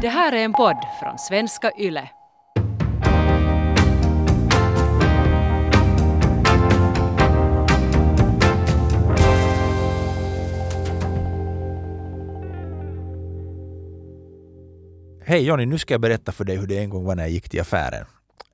Det här är en podd från svenska YLE. Hej Jonny, nu ska jag berätta för dig hur det en gång var när jag gick till affären.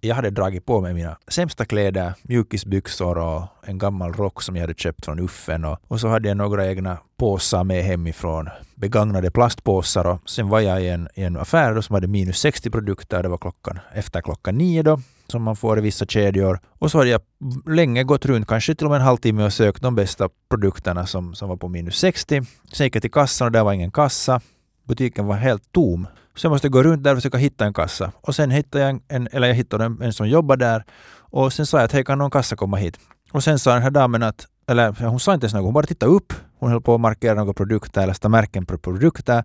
Jag hade dragit på mig mina sämsta kläder, mjukisbyxor och en gammal rock som jag hade köpt från Uffen och, och så hade jag några egna påsar med hemifrån, begagnade plastpåsar och sen var jag i en, i en affär då som hade minus 60 produkter, det var klockan efter klockan nio då som man får i vissa kedjor. Och så hade jag länge gått runt, kanske till och med en halvtimme och sökt de bästa produkterna som, som var på minus 60. Sen gick jag till kassan och där var ingen kassa. Butiken var helt tom. Så jag måste gå runt där och försöka hitta en kassa. Och sen hittade jag en, eller jag hittade en, en som jobbar där. Och sen sa jag att hej, kan någon kassa komma hit? Och sen sa den här damen att, eller hon sa inte ens något, hon bara tittade upp. Hon höll på att markera några produkter eller sätta märken på produkter.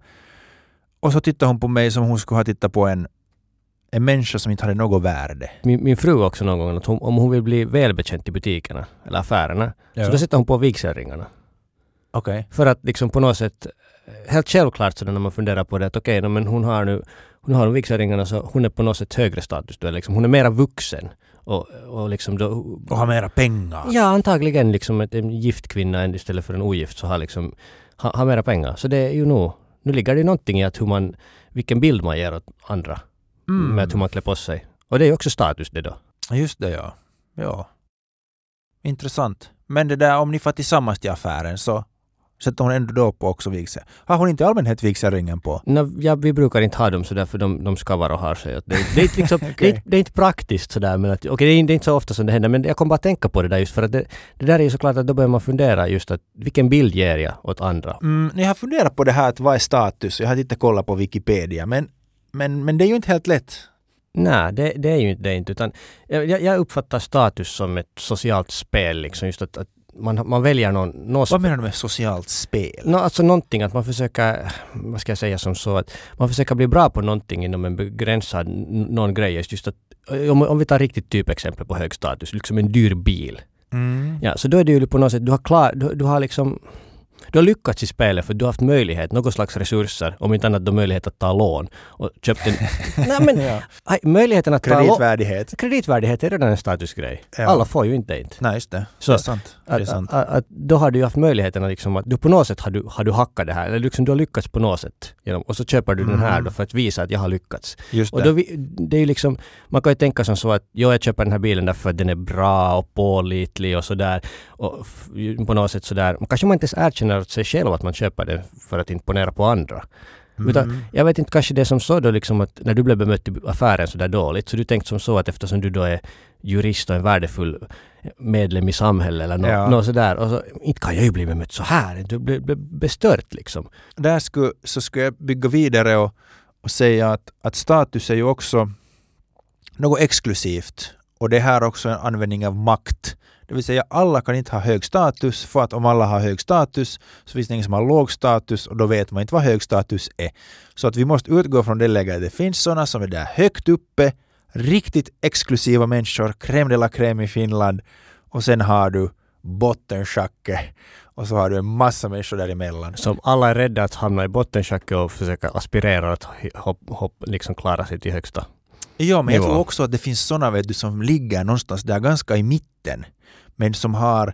Och så tittade hon på mig som hon skulle ha tittat på en, en människa som inte hade något värde. Min, min fru också någon gång att hon, om hon vill bli välbekänd i butikerna eller affärerna Ja. så då sätter hon på vigselringarna. Okej. För att liksom på något sätt helt självklart så när man funderar på det att okej, no, men hon har nu hon har vigselringarna så hon är på något sätt högre status då, liksom, hon är mera vuxen. Och, och liksom då... Och ha mera pengar. Ja, antagligen liksom en gift kvinna istället för en ogift så har liksom har, har mera pengar. Så det är ju nog, nu ligger det någonting i att hur man, vilken bild man ger åt andra Mm. med hur man klär på sig. Och det är ju också status det då. Just det ja. Ja. Intressant. Men det där om ni får tillsammans till affären så sätter hon ändå då på också vigsel. Har hon inte i allmänhet vigselringen på? No, ja, vi brukar inte ha dem sådär för de, de skavar och har sig. Att Det, det, är inte liksom, det, är, det är inte praktiskt sådär men att, okej, det, är, inte- det är inte så ofta som det händer men jag kom bara att tänka på det där just för att det, det där är ju såklart att då börjar man fundera just att vilken bild ger jag åt andra? Mm, jag har funderat på det här att vad är status? Jag har inte kollat på Wikipedia men, men, men det är ju inte helt lätt. Nej, det, det är ju inte det inte utan jag, jag- jag uppfattar status som ett socialt spel liksom just att, att man, man väljer någon, någon Vad menar du med socialt spel? Nå, alltså någonting att man försöker, vad ska jag säga som så, att man försöker bli bra på någonting inom en begränsad någon grej. Just att, om, om vi tar riktigt typexempel på hög status, liksom en dyr bil. Mm. Ja, så då är det ju på något sätt, du har klar, du, du har liksom du har lyckats i spelet för du har haft möjlighet, någon slags resurser, om inte annat då möjlighet att ta lån och köpt en... Nej men, Ja. aj, möjligheten att ta lån... Kreditvärdighet. Kreditvärdighet är redan en statusgrej. Ja. Alla får ju inte det inte. Nej, just det. Så- det är sant. Det är Att, sant. att, att, då har du ju haft möjligheten att liksom att du på något sätt har du, har du hackat det här, eller liksom du har lyckats på något sätt. Genom, och så köper du den här Mm. då för att visa att jag har lyckats. Just Och det. då vi, det är ju liksom, man kan ju tänka som så att jo, jag köper den här bilen därför att den är bra och pålitlig och sådär. Och på något sätt sådär. Kanske man inte ens erkänner åt sig själv att man köper den för att imponera på andra. Utan Mm. jag vet inte, kanske det som så då liksom att när du blev bemött i affären så där dåligt så du tänkte som så att eftersom du då är jurist och en värdefull medlem i samhället eller något, Ja. något sådär. Och så, inte kan jag ju bli bemött så här. Du blir bestört liksom. där skulle, så skulle jag bygga vidare och, och säga att, att status är ju också något exklusivt. Och det här är också en användning av makt. Det vill säga alla kan inte ha hög status för att om alla har hög status så finns det ingen som har låg status och då vet man inte vad hög status är. Så att vi måste utgå från det läget att det finns sådana som är där högt uppe, riktigt exklusiva människor, crème de la crème i Finland och sen har du bottenschacke och så har du en massa människor däremellan. Som alla är rädda att hamna i bottenschacket och försöka aspirera att hopp, hopp, liksom klara sig till högsta. Ja, men jag tror också att det finns sådana vet du, som ligger någonstans där ganska i mitten, men som har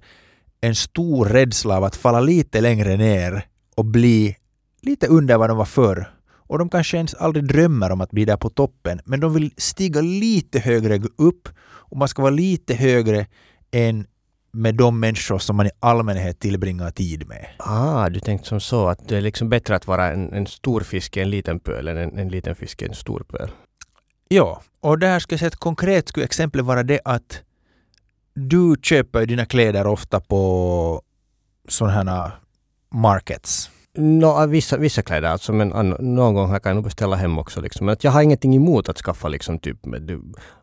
en stor rädsla av att falla lite längre ner och bli lite under vad de var förr. Och de kanske ens aldrig drömmer om att bli där på toppen, men de vill stiga lite högre upp och man ska vara lite högre än med de människor som man i allmänhet tillbringar tid med. Ah, du tänkte som så att det är liksom bättre att vara en, en stor fisk i en liten pöl än en, en liten fisk i en stor pöl. Ja, och där ska jag säga ett konkret skulle exempel vara det att du köper dina kläder ofta på sådana här markets. Nå, vissa, vissa kläder alltså, men an, någon gång här kan jag nog beställa hem också. Liksom. Men att jag har ingenting emot att skaffa liksom typ med du,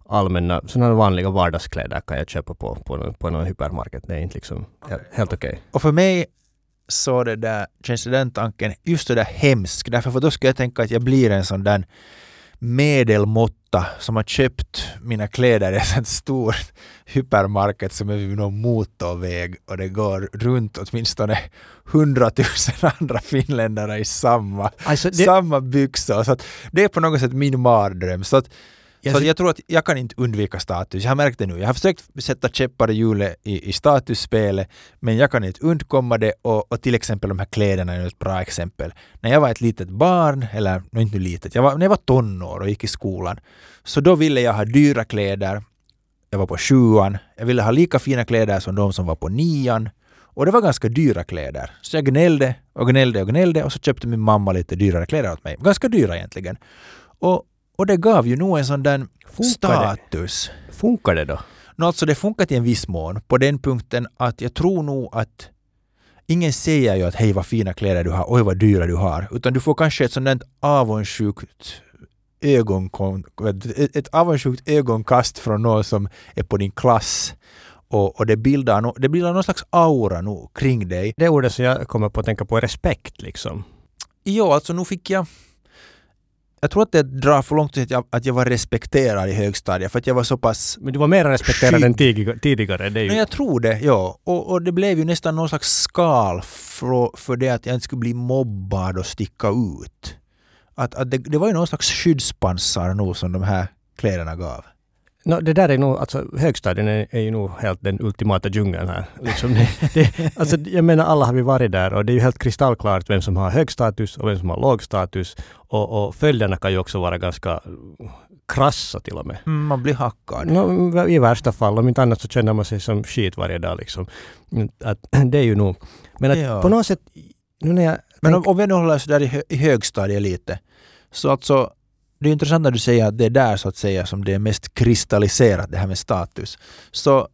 allmänna, sådana vanliga vardagskläder kan jag köpa på, på, någon- på någon hypermarket. Det är inte liksom helt, helt okej. Och för mig så det där, känns det den tanken just det där hemsk. Därför för då skulle jag tänka att jag blir en sån där medelmåtta som har köpt mina kläder i en stor hypermarket som är vid någon motorväg och det går runt åtminstone hundratusen andra finländare i samma, Alltså, det, samma byxor. Så det är på något sätt min mardröm. Så att, Ja, så jag tror att jag kan inte undvika status. Jag har märkt det nu. Jag har försökt sätta käppar i hjulet i, i statusspelet men jag kan inte undkomma det och, och till exempel de här kläderna är ett bra exempel. När jag var ett litet barn, eller no, inte litet, jag var, när jag var tonår och gick i skolan, så då ville jag ha dyra kläder. Jag var på sjuan. Jag ville ha lika fina kläder som de som var på nian. Och det var ganska dyra kläder. Så jag gnällde och gnällde och gnällde och så köpte min mamma lite dyrare kläder åt mig. Ganska dyra egentligen. Och, och det gav ju nog en sån där Funkar det? status. funkar det då? Nå, alltså det funkar till en viss mån på den punkten att jag tror nog att ingen säger ju att hej vad fina kläder du har, oj vad dyra du har, utan du får kanske ett sånt där avundsjukt ögonkon, ett, avundsjukt ögonkast från någon som är på din klass och, och det, bildar no, det bildar någon slags aura nu kring dig. Det ordet som jag kommer på att tänka på är respekt liksom. Jo, alltså nu fick jag jag tror att det drar för långt att jag, att jag var respekterad i högstadiet för att jag var så pass Men du var mer respekterad Skygg. än tidigare. tidigare. Det är ju, Nej, jag tror det, ja. Och, och det blev ju nästan någon slags skal för, för det att jag inte skulle bli mobbad och sticka ut. Att, att det, det var ju någon slags skyddspansar nog som de här kläderna gav. Nå, det där är nog, alltså högstadien är, är ju nog helt den ultimata djungeln här. Liksom det, det, alltså, jag menar alla har vi varit där och det är ju helt kristallklart vem som har hög status och vem som har låg status. Och, och följderna kan ju också vara ganska krassa till och med. Mm, man blir hackad. Nå, I värsta fall, om inte annat så känner man sig som skit varje dag liksom. Att, det är ju nog... Men att Ja. på något sätt, nu när jag... Men om, tänk- om vi nu håller oss där i, hö, i högstadiet lite. Så alltså, det är intressant när du säger att det är där så att säga som det är mest kristalliserat det här med status. Så,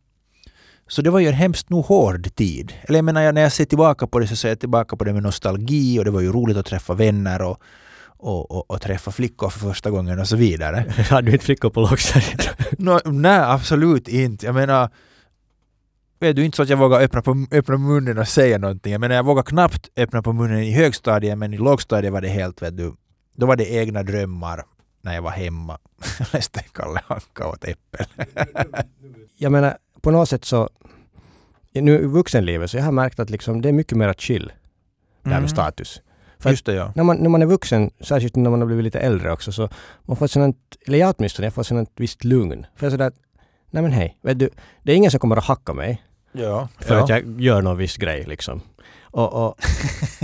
så det var ju en hemskt nog hård tid. Eller jag menar, när jag ser tillbaka på det så ser jag tillbaka på det med nostalgi och det var ju roligt att träffa vänner och, och, och, och träffa flickor för första gången och så vidare. Har du inte flickor på lågstadiet? Nå, nej, absolut inte. Jag menar, vet du inte så att jag vågar öppna, på, öppna munnen och säga någonting. Jag menar, jag vågar knappt öppna på munnen i högstadiet, men i lågstadiet var det helt, vet du, då var det egna drömmar när jag var hemma. Jag läste Kalle Anka åt äppel. jag menar, på något sätt så... Nu i vuxenlivet så jag har märkt att liksom, det är mycket mer chill, det här med status. För Just det, ja. När man, när man är vuxen, särskilt när man har blivit lite äldre också, så man får sådant, eller jag åtminstone, jag får sådant visst lugn. För jag är sådär, att, nej men hej, vet du, det är ingen som kommer att hacka mig Ja, för ja. att jag gör någon viss grej liksom. Och, och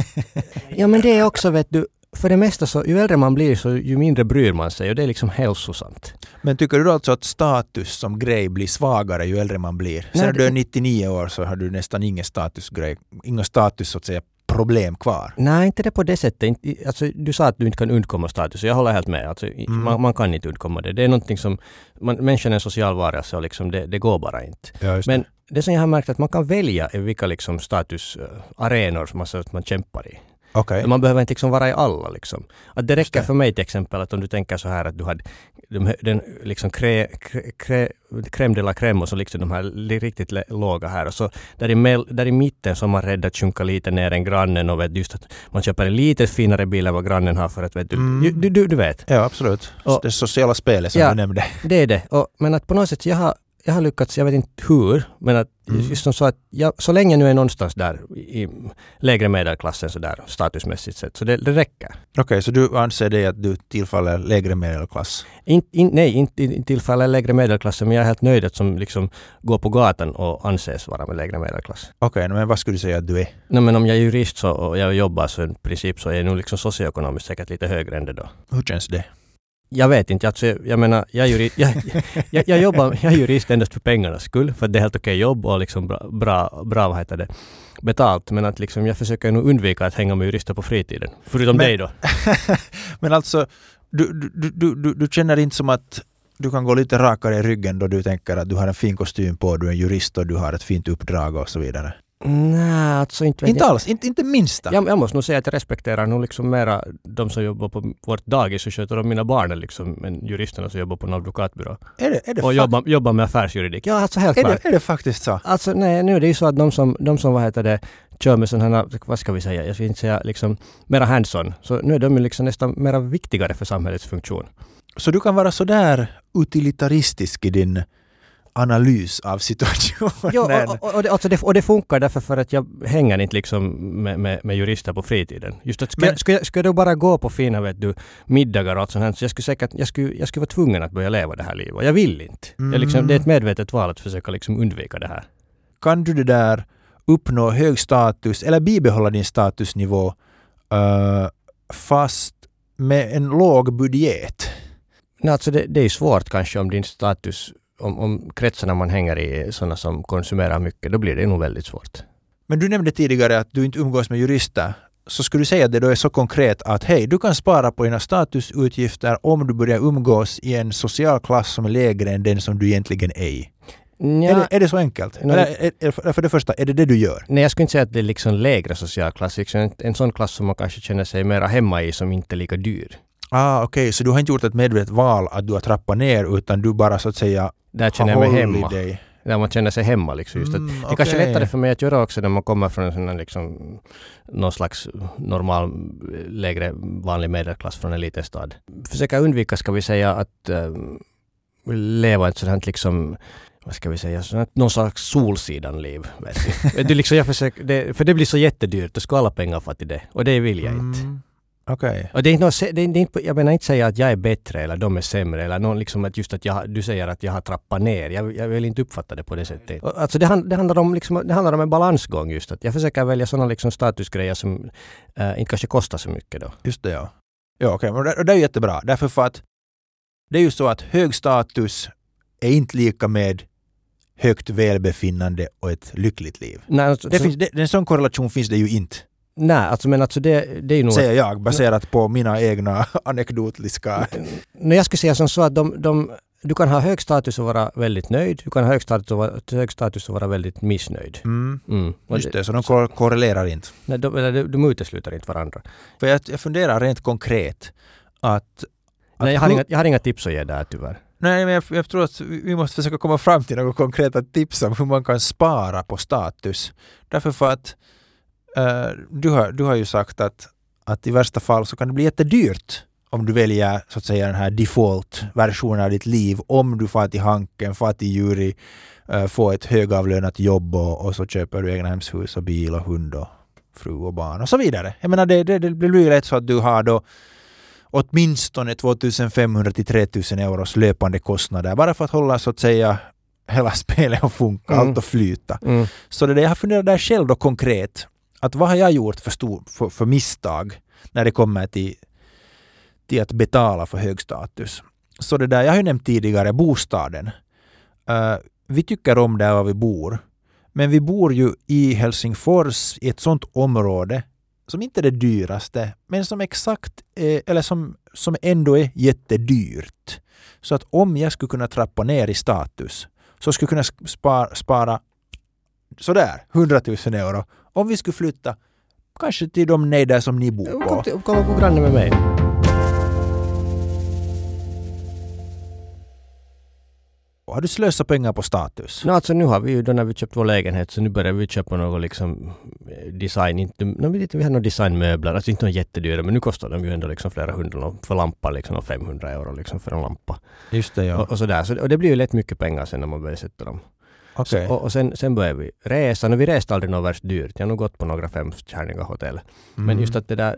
ja men det är också, vet du, för det mesta så, ju äldre man blir så ju mindre bryr man sig och det är liksom hälsosamt. Men tycker du då alltså att status som grej blir svagare ju äldre man blir? Sen när du är det- 99 år så har du nästan ingen statusgrej, inga status så att säga problem kvar. Nej, inte det på det sättet. Alltså, du sa att du inte kan undkomma status och jag håller helt med. Alltså, Mm. man, man kan inte undkomma det. Det är någonting som, man, människan är en social varelse och liksom det, det går bara inte. Ja, Men det som jag har märkt att man kan välja är vilka liksom statusarenor som man, så att man kämpar i. Okej. Man behöver inte liksom vara i alla. Liksom. Att det räcker för mig till exempel att om du tänker så här att du hade de, den liksom krä, krä, krä, crème de la crème och så liksom de här riktigt låga här och så där i, mel, där i mitten så har man rädd att sjunka lite ner än grannen och vet just att man köper en lite finare bil än vad grannen har för att vet du, Mm. du, du, du vet. Ja, absolut. Och- det sociala spelet som Ja. du nämnde. Det är det. Och, men att på något sätt jag har, jag har lyckats, jag vet inte hur, men att Mm. just som så att jag, så länge jag nu är någonstans där i lägre medelklassen så där statusmässigt sett, så det, det räcker. Okej, så du anser det att du tillfaller lägre medelklass? In, in, nej, inte in, tillfälle lägre medelklassen, men jag är helt nöjd att som liksom går på gatan och anses vara med lägre medelklass. Okej, men vad skulle du säga att du är? Nej, men om jag är jurist så, och jag jobbar så i princip så är jag nog liksom socioekonomiskt säkert lite högre än det då. Hur känns det? Jag vet inte, alltså, jag menar, jag, jurist, jag, jag, jag, jobbar, jag är jurist endast för pengarnas skull, för det är helt okej jobb och liksom bra, bra, bra vad heter det, betalt. Men att liksom, jag försöker nog undvika att hänga med jurister på fritiden. Förutom Men- dig då. men alltså, du, du, du, du, du känner inte som att du kan gå lite rakare i ryggen då du tänker att du har en fin kostym på, du är en jurist och du har ett fint uppdrag och så vidare? Nej, alltså inte Inte jag. alls, inte, inte minsta. Jag, jag måste nog säga att jag respekterar nog liksom mera de som jobbar på vårt dagis och sköter om mina barn liksom, än juristerna som jobbar på en advokatbyrå. Är det, är det, Och jobbar, jobbar med affärsjuridik. Ja, alltså helt är, klart. det, är det faktiskt så? Alltså nej, nu är det ju så att de som, de som vad heter det, kör med sådana här, vad ska vi säga, jag ska inte säga liksom mera hands-on. Så nu är de ju liksom nästan mera viktigare för samhällets funktion. Så du kan vara sådär utilitaristisk i din analys av situationen. Jo, och, och, och, det, alltså det, och det funkar därför för att jag hänger inte liksom med, med, med jurister på fritiden. Just att ska, Men- jag, ska, ska då bara gå på fina vet du, middagar och allt sånt här, så jag skulle säkert, jag skulle, jag skulle vara tvungen att börja leva det här livet. Och jag vill inte. Jag liksom, det är ett medvetet val att försöka liksom undvika det här. kan du det där uppnå hög status eller bibehålla din statusnivå eh, fast med en låg budget? Nej, alltså det, det är svårt kanske om din status, om, om kretsarna man hänger i är sådana som konsumerar mycket, då blir det nog väldigt svårt. Men du nämnde tidigare att du inte umgås med jurister. Så skulle du säga att det då är så konkret att hej, du kan spara på dina statusutgifter om du börjar umgås i en social klass som är lägre än den som du egentligen är i. Är, Ja, det, är det så enkelt? Nej. Eller, är, är, för det första, är det det du gör? Nej, jag skulle inte säga att det är liksom lägre social klass. Liksom en, en sån klass som man kanske känner sig mera hemma i som inte är lika dyr. Ah, Okej, så du har inte gjort ett medvetet val att du har trappat ner utan du bara så att säga Där känner jag mig hemma. dig? Där man känner sig hemma liksom. Just att Mm, det kanske är lättare för mig att göra också när man kommer från en sån här liksom, någon slags normal, lägre, vanlig medelklass från en liten stad. Försöka undvika, ska vi säga, att äh, leva ett här liksom vad ska vi säga, någon slags Solsidan-liv. Vet du. Liksom jag försöker, det, för det blir så jättedyrt, då ska alla pengar få till det. Och det vill jag inte. Mm, Okej. Och det är inte, något, det är, inte, jag menar inte säga att jag är bättre eller de är sämre eller någon liksom att just att jag, du säger att jag har trappat ner. Jag, jag vill inte uppfatta det på det sättet. Och Alltså det, hand, det, handlar om liksom, det handlar om en balansgång just att jag försöker välja sådana liksom statusgrejer som äh, inte kanske kostar så mycket då. Just det, ja. Ja, okej. Det, och det är jättebra. Därför för att det är ju så att hög status är inte lika med högt välbefinnande och ett lyckligt liv. Nej, alltså, Det finns, det, en sån korrelation finns det ju inte, nej, alltså men alltså det, det är nog... säger jag, baserat på mina egna anekdotiska... Nej, jag skulle säga som så att de, de, du kan ha hög status och vara väldigt nöjd. Du kan ha hög status och vara, hög status och vara väldigt missnöjd. Mm, Mm. Just det, så de kor- korrelerar inte. Nej, de, de, de utesluter inte varandra. För jag, jag funderar rent konkret att... att Nej, jag har, inga, jag har inga tips att ge där tyvärr. Nej, men jag, jag tror att vi måste försöka komma fram till några konkreta tips om hur man kan spara på status. Därför för att du, har, du har ju sagt att, att i värsta fall så kan det bli jättedyrt om du väljer så att säga den här default-versionen av ditt liv. Om du far till Hanken, far till Juri, uh, får ett högavlönat jobb och, och så köper du egnahemshus och bil och hund och fru och barn och så vidare. Jag menar det, det, det blir ju lätt så att du har då åtminstone 2500 till 3000 euros löpande kostnader bara för att hålla så att säga hela spelet att funka, Mm. allt att flyta. Mm. Så det där, jag har funderat där själv då konkret, att vad har jag gjort för, stor, för, för misstag när det kommer till, till att betala för hög status. Så det där, jag har ju nämnt tidigare bostaden. Uh, vi tycker om där var vi bor, men vi bor ju i Helsingfors i ett sånt område som inte är det dyraste, men som exakt, eh, eller som, som ändå är jättedyrt. Så att om jag skulle kunna trappa ner i status så skulle jag kunna spara, spara sådär 100 000 euro om vi skulle flytta kanske till de nejder som ni bor Kom, på. till, kom och granne med mig. Har du slösat pengar på status? No, alltså nu har vi ju då när vi köpt vår lägenhet så nu börjar vi köpa något liksom eh, design, inte, no, vi, vi har några designmöbler, alltså inte något jättedyra men nu kostar de ju ändå liksom flera hundra för lampa liksom och 500 euro liksom för en lampa. Just det, ja. Och, och sådär, så, och det blir ju lätt mycket pengar sen när man börjar sätta dem. Okej. Så, och, och sen, sen börjar vi resa, och vi reste aldrig något värst dyrt, jag har nog gått på några femstjärniga hotell. Men Mm. just att det där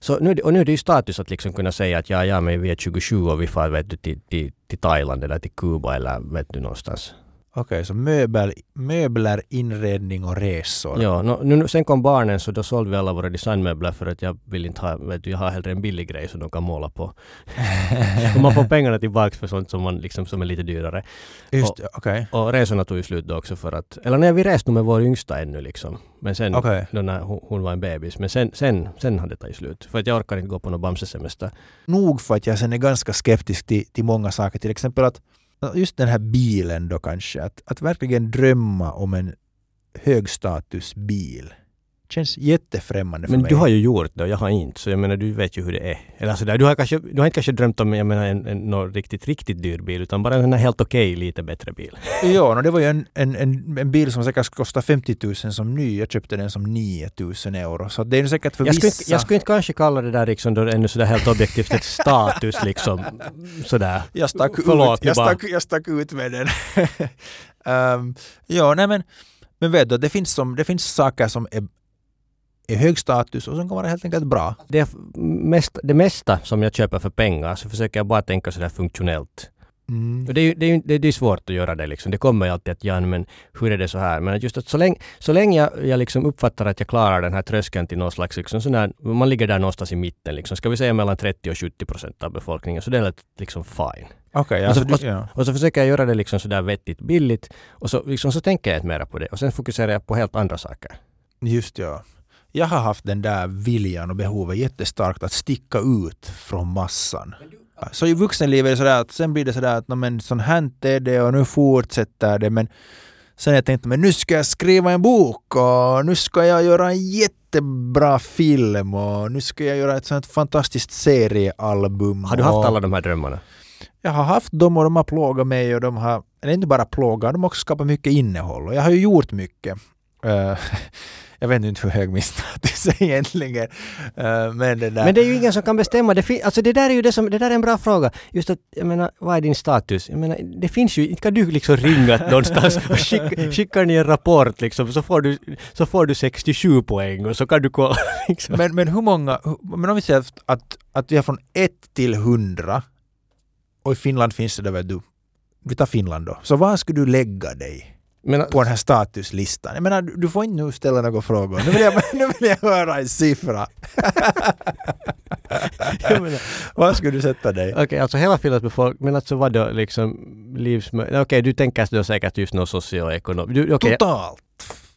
så nu, och nu är det ju status att liksom kunna säga att ja, ja men vi är 27 och vi far vet du, till, till, till Thailand eller till Kuba eller vet du någonstans. Okej, så möbel, möbler, inredning och resor. Ja, no, nu, sen kom barnen så då sålde vi alla våra designmöbler för att jag vill inte ha, vet du, jag har hellre en billig grej som de kan måla på. och man får pengarna tillbaks för sånt som, man liksom, som är lite dyrare. Just det, okej. Och resorna tog ju slut då också för att, eller när vi reste med vår yngsta ännu liksom. Men sen, Okej. då när hon, hon var en bebis. Men sen, sen, sen hade det tagit slut. För att jag orkar inte gå på någon Bamse-semester. Nog för att jag sen är ganska skeptisk till, till många saker. Till exempel att just den här bilen då kanske. Att, att verkligen drömma om en högstatusbil Känns jättefrämmande för Men mig. du har ju gjort det och jag har inte, så jag menar du vet ju hur det är. Eller sådär, du har, kanske, du har inte kanske drömt om jag menar, en, en någon riktigt, riktigt dyr bil, utan bara en helt okej, lite bättre bil. Ja, no, det var ju en, en, en, en bil som säkert kostade 50 000 som ny. Jag köpte den som 9 000 euro. Så det är ju säkert för Jag skulle, vissa... inte, jag skulle inte kanske kalla det där liksom då ännu sådär helt objektivt ett status liksom. Sådär. Jag stack, Förlåt, ut, jag, bara- stack, jag stack ut med den. um, ja, nej men, men vet du, det finns, som, det finns saker som är, är hög status och som kan vara helt enkelt bra. Det, mest, det mesta som jag köper för pengar så försöker jag bara tänka sådär funktionellt. Mm. Och det är det är, det, är svårt att göra det liksom. Det kommer ju alltid att ja, men hur är det så här? Men just att så länge, så länge jag, jag liksom uppfattar att jag klarar den här tröskeln till någon slags liksom sån man ligger där någonstans i mitten liksom. Ska vi säga mellan 30 och 70 procent av befolkningen så det är liksom fine. Okej, Och så- alltså, du- ja. Och så försöker jag göra det liksom sådär vettigt billigt och så, liksom, så tänker jag inte mera på det. Och sen fokuserar jag på helt andra saker. Just ja. Jag har haft den där viljan och behovet jättestarkt att sticka ut från massan. Så i vuxenlivet är det sådär att sen blir det sådär att "Nå, men sån här är det och nu fortsätter det men sen jag tänkt men nu ska jag skriva en bok och nu ska jag göra en jättebra film och nu ska jag göra ett sånt fantastiskt seriealbum. Har du haft alla de här drömmarna? Jag har haft dem och de har plågat mig och de har, eller inte bara plågat, de har också skapat mycket innehåll och jag har ju gjort mycket. Eh, jag vet inte hur hög min status är egentligen. Eh, men det där... Men det är ju ingen som kan bestämma. Det, fin- alltså det där är ju det som, det där är en bra fråga. Just att, jag menar, vad är din status? Jag menar, det finns ju, inte kan du liksom ringa någonstans och skicka, skickar ni en rapport liksom, så får du, så får du 67 poäng och så kan du kolla liksom. Men, men hur många, men om vi säger att, att, vi är från 1 till 100 och i Finland finns det där vet du, vi tar Finland då. Så var skulle du lägga dig Men, på den här statuslistan? Jag menar, du, får inte nu ställa några frågor. Nu vill jag, nu vill jag höra en siffra. Var skulle du sätta dig? Okej, alltså hela Finlands befolkning, men alltså vad då liksom livsmö... Okej, du tänker då säkert just något socioekonomiskt. Du, okej, Totalt,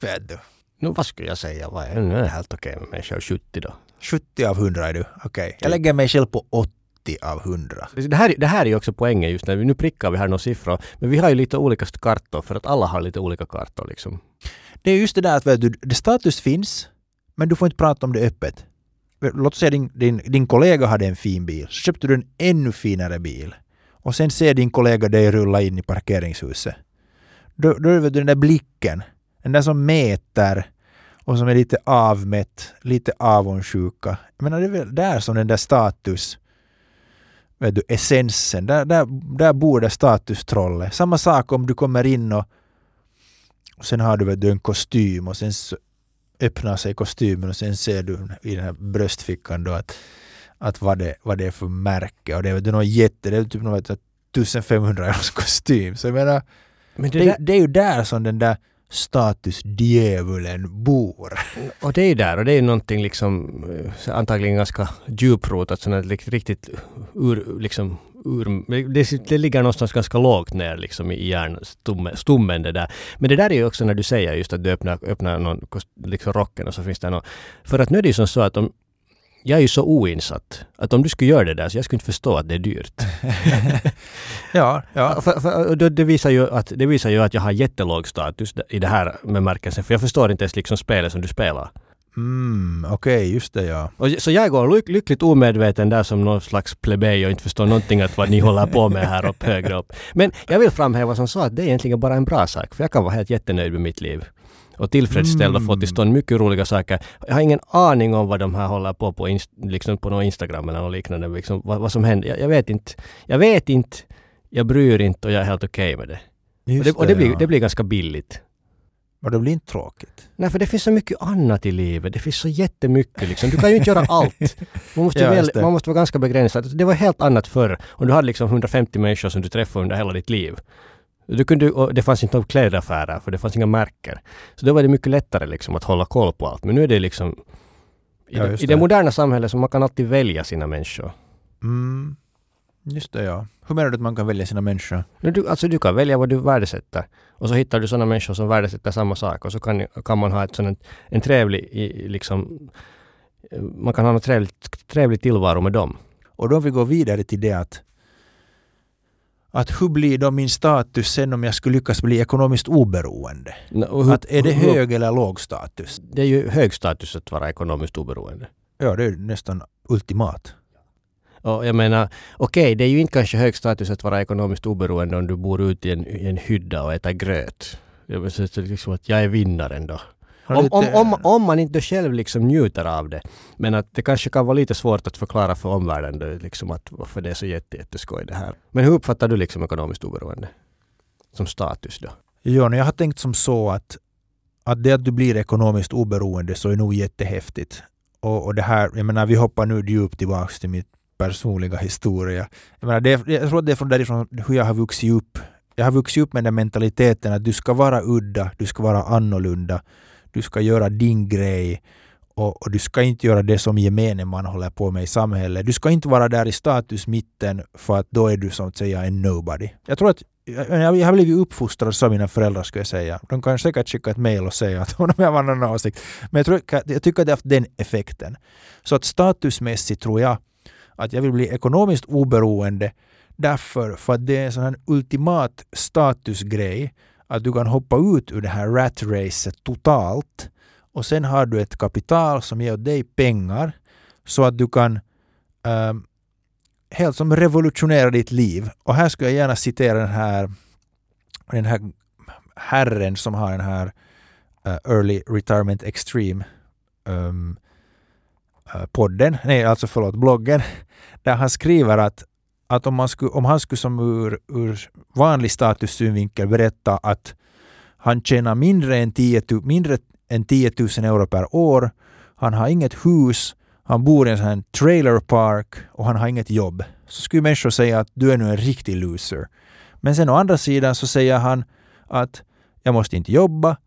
vet du. nu vad skulle jag säga? Vad är, nu är helt okej med människor 70 då. 70 av 100 är du. Okej. Jag lägger mig själv på 80 av 100. Det här, det här är ju också poängen just när vi nu prickar vi här några siffror. Men vi har ju lite olika kartor för att alla har lite olika kartor liksom. Det är just det där att vet du, det status finns, men du får inte prata om det öppet. Låt oss säga din, din, din kollega hade en fin bil, så köpte du en ännu finare bil. Och sen ser din kollega dig rulla in i parkeringshuset. Då, då är det den där blicken, den där som mäter och som är lite avmätt, lite avundsjuka. Jag menar, det är väl där som den där status, vet du, essensen, där, där, där bor det statustrollet. Samma sak om du kommer in och, och sen har du, vet du en kostym och sen öppnar sig kostymen och sen ser du i den här bröstfickan då att, att vad, det, vad det är för märke och det är, du, någon jätte, det är typ någon, vet du, 1500 euros kostym. Så jag menar, Men det det, där, det är ju där som den där statusdjävulen bor. och det är ju där och det är ju någonting liksom eh, antagligen ganska djuprotat, sånt riktigt ur, liksom ur, det, det ligger någonstans ganska lågt ner liksom i hjärnstommen det där. Men det där är ju också när du säger just att du öppnar, öppnar någon, liksom rocken och så finns det någon. För att nu är det ju som så att om jag är ju så oinsatt att om du skulle göra det där så jag skulle inte förstå att det är dyrt. ja, ja. För, för, det, visar ju att, det visar ju att jag har jättelåg status i det här bemärkelsen. För jag förstår inte ens liksom spelet som du spelar. Mm, Okej, just det ja. Och, så jag går lyck, lyckligt omedveten där som någon slags plebej och inte förstår någonting att vad ni håller på med här uppe högre upp. Men jag vill framhäva som så att det är egentligen bara en bra sak. För jag kan vara helt jättenöjd med mitt liv. Och tillfredsställd och få till stånd mycket roliga saker. Jag har ingen aning om vad de här håller på på, liksom på någon Instagram eller något liknande. Liksom, vad, vad som händer. Jag, jag vet inte. Jag vet inte. Jag bryr inte och jag är helt okej med det. Och Just det, och det, blir, ja. det blir ganska billigt. Och det blir inte tråkigt. Nej, för det finns så mycket annat i livet. Det finns så jättemycket liksom. Du kan ju inte göra allt. Man måste, väl, det. man måste vara ganska begränsad. Det var helt annat förr. Och du hade liksom 150 människor som du träffade under hela ditt liv. Du kunde, och det fanns inte några klädaffärer, för det fanns inga märken. Så då var det mycket lättare liksom att hålla koll på allt. Men nu är det liksom... I, Ja, det, i det moderna samhället så man kan alltid välja sina människor. Mm, just det ja. Hur menar du att man kan välja sina människor? Nu, du, alltså du kan välja vad du värdesätter. Och så hittar du sådana människor som värdesätter samma sak. Och så kan, kan man ha ett sånt, en trevlig, liksom, eh, man kan ha en trevlig, trevlig tillvaro med dem. Och då vi går vidare till det att, att hur blir då min status sen om jag skulle lyckas bli ekonomiskt oberoende? Och hur- Att är det hur- hög eller låg status? Det är ju hög status att vara ekonomiskt oberoende. Ja, det är nästan ultimat. Och jag menar, okej, det är ju inte kanske hög status att vara ekonomiskt oberoende om du bor ute i en, i en hydda och äter gröt. Jag säga liksom att jag är vinnaren då. Om, om, om, om man inte själv liksom njuter av det. Men att det kanske kan vara lite svårt att förklara för omvärlden liksom att varför det är så jätte, jätteskoj det här. Men hur uppfattar du liksom ekonomiskt oberoende? Som status då? Ja, jag har tänkt som så att, att det att du blir ekonomiskt oberoende så är nog jättehäftigt. Och, och det här, jag menar vi hoppar nu djupt tillbaka till mitt personliga historia. Jag, menar, det, jag tror att det är från därifrån hur jag har vuxit upp. Jag har vuxit upp med den mentaliteten att du ska vara udda, du ska vara annorlunda, du ska göra din grej och, och du ska inte göra det som gemene man håller på med i samhället. Du ska inte vara där i statusmitten för att då är du som att säga en nobody. Jag tror att jag, jag har blivit uppfostrad så av mina föräldrar skulle jag säga. De kan säkert skicka ett mail och säga att de har en annan åsikt. Men jag, tror, jag tycker att det har haft den effekten. Så att statusmässigt tror jag att jag vill bli ekonomiskt oberoende därför för att det är en sån här ultimat statusgrej att du kan hoppa ut ur det här rat-racet totalt och sen har du ett kapital som ger dig pengar så att du kan ehm, helt som revolutionera ditt liv. Och här skulle jag gärna citera den här, den här herren som har den här uh, Early Retirement Extreme um, uh, podden, nej alltså förlåt, bloggen, där han skriver att, att om, man skulle, om han skulle som ur, ur vanlig statussynvinkel berätta att han tjänar mindre än 10, mindre än 10 000 euro per år, han har inget hus, han bor i en sån här trailer park och han har inget jobb. Så skulle människor säga att du är nu en riktig loser. Men sen å andra sidan så säger han att jag måste inte jobba,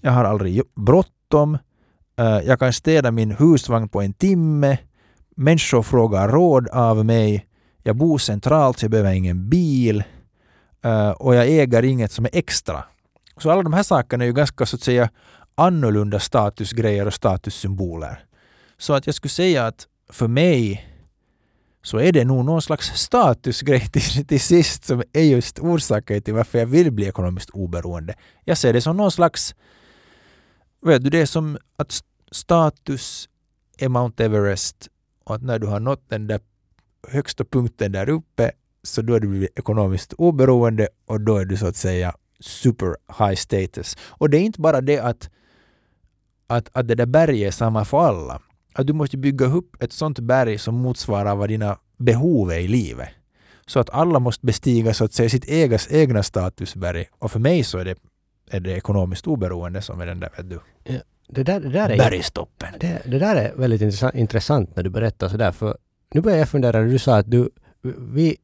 jag har aldrig bråttom, eh, jag kan städa min husvagn på en timme, människor frågar råd av mig, jag bor centralt så jag behöver ingen bil eh, och jag äger inget som är extra. Så alla de här sakerna är ju ganska så att säga annorlunda statusgrejer och statussymboler. Så att jag skulle säga att för mig så är det nog någon slags statusgrej till, till sist som är just orsaken till varför jag vill bli ekonomiskt oberoende. Jag ser det som någon slags, vet du, det är som att status är Mount Everest och att när du har nått den där högsta punkten där uppe så då är du ekonomiskt oberoende och då är du så att säga super high status. Och det är inte bara det att, att, att det där berget är samma för alla. Att du måste bygga upp ett sånt berg som motsvarar vad dina behov är i livet. Så att alla måste bestiga så att säga sitt egas, egna statusberg. Och för mig så är det, är det ekonomiskt oberoende som är den där vet du, Det där, det där är bergstoppen. Det, det där är väldigt intressant, intressant när du berättar sådär för nu börjar jag fundera, du sa att du, vi,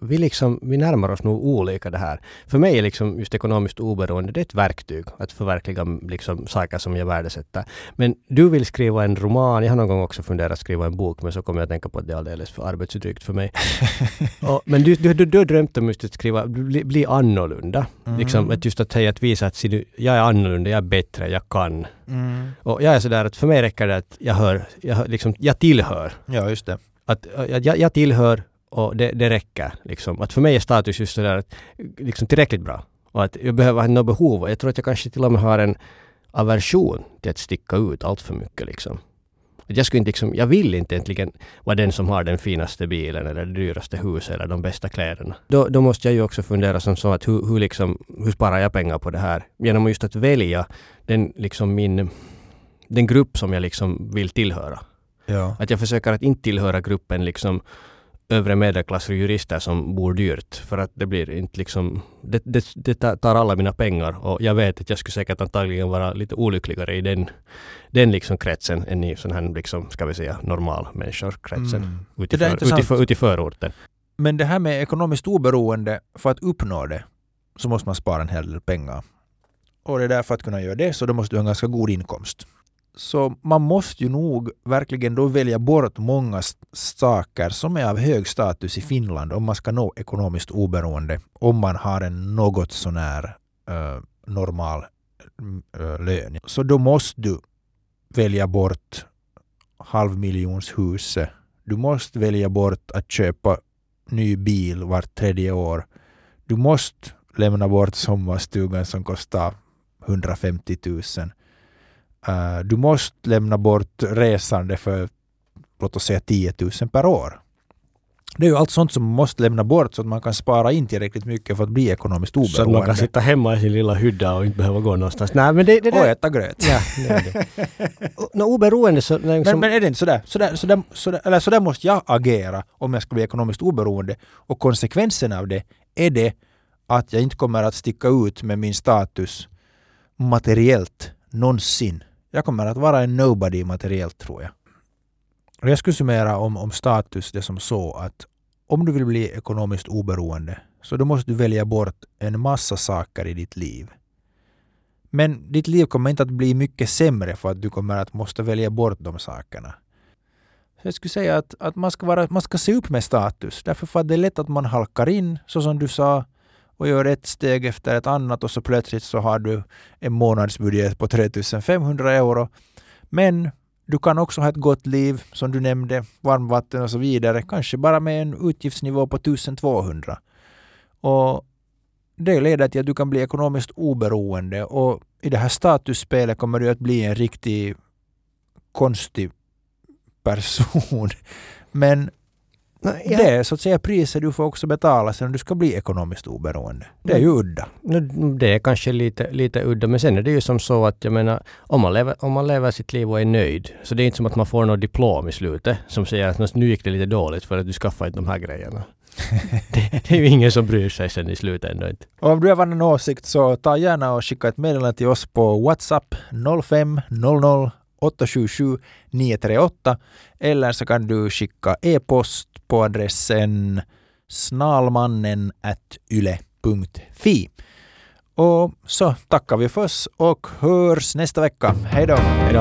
vi, liksom, vi närmar oss nog olika det här. För mig är liksom just ekonomiskt oberoende, det är ett verktyg att förverkliga liksom saker som jag värdesätter. Men du vill skriva en roman, jag har någon gång också funderat skriva en bok, men så kommer jag att tänka på att det är alldeles för arbetsdrygt för mig. Och, men du, du, du, du har drömt om just att skriva, bli, bli annorlunda. Liksom, att just att säga att visa att jag är annorlunda, jag är bättre, jag kan. Mm. Och jag är sådär att för mig räcker det att jag hör, jag, hör, liksom, jag tillhör. Ja, just det. Att jag, jag tillhör och det, det räcker. Liksom. Att för mig är status just sådär att, liksom tillräckligt bra. Och att jag behöver ha något behov. Jag tror att jag kanske till och med har en aversion till att sticka ut allt för mycket. Liksom. Att jag, skulle inte, liksom, jag vill inte egentligen vara den som har den finaste bilen eller det dyraste huset eller de bästa kläderna. Då, då måste jag ju också fundera som så att hur, hur, liksom, hur sparar jag pengar på det här? Genom just att välja den, liksom min, den grupp som jag liksom vill tillhöra. Ja. Att jag försöker att inte tillhöra gruppen liksom övre medelklass och jurister som bor dyrt. För att det blir inte liksom... Det, det, det tar alla mina pengar och jag vet att jag skulle säkert antagligen vara lite olyckligare i den, den liksom kretsen än i sån här liksom, ska vi säga, normal människor-kretsen. Mm. Ute, Det där är för, intressant. ute, för, ute i förorten. Men det här med ekonomiskt oberoende, för att uppnå det så måste man spara en hel del pengar. Och det är därför att kunna göra det så då måste du ha en ganska god inkomst. Så man måste ju nog verkligen då välja bort många saker som är av hög status i Finland om man ska nå ekonomiskt oberoende. Om man har en något sånär uh, normal uh, lön. Så då måste du välja bort halvmiljonshuset. Du måste välja bort att köpa ny bil vart tredje år. du måste lämna bort sommarstugan som kostar 150 000. Uh, du måste lämna bort resande för låt oss säga 10 000 per år. Det är ju allt sånt som man måste lämna bort så att man kan spara in tillräckligt mycket för att bli ekonomiskt oberoende. Så att man kan sitta hemma i sin lilla hydda och inte behöva gå någonstans. Nej, men det, det Och äta gröt. Ja, det det. Oberoende så... Liksom, Men, men är det inte sådär? Sådär, sådär, sådär, eller sådär måste jag agera om jag ska bli ekonomiskt oberoende. Och konsekvensen av det är det att jag inte kommer att sticka ut med min status materiellt någonsin. Jag kommer att vara en nobody materiellt tror jag. Och jag skulle summera om, om status det som så att om du vill bli ekonomiskt oberoende så då måste du välja bort en massa saker i ditt liv. Men ditt liv kommer inte att bli mycket sämre för att du kommer att måste välja bort de sakerna. Så jag skulle säga att, att man, ska vara, man ska se upp med status. Därför för att det är lätt att man halkar in, så som du sa, och gör ett steg efter ett annat och så plötsligt så har du en månadsbudget på 3500 euro. Men du kan också ha ett gott liv, som du nämnde, varmvatten och så vidare, kanske bara med en utgiftsnivå på 1200. Och det leder till att du kan bli ekonomiskt oberoende och i det här statusspelet kommer du att bli en riktig konstig person. Men ja. det är så att säga priset du får också betala sen om du ska bli ekonomiskt oberoende. Det är ju udda. Nu, Det är kanske lite, lite udda, men sen är det ju som så att jag menar, om man, lever, om man lever sitt liv och är nöjd, så det är inte som att man får något diplom i slutet som säger att nu gick det lite dåligt för att du skaffade inte de här grejerna. det, det är ju ingen som bryr sig sen i slutet ändå inte. Om du har en åsikt så ta gärna och skicka ett meddelande till oss på WhatsApp 0500 877 938 eller så kan du skicka e-post på adressen snalmannen yle.fi. Och så tackar vi för oss och hörs nästa vecka. Hej då! Hej då.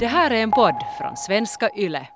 Det här är en podd från svenska YLE.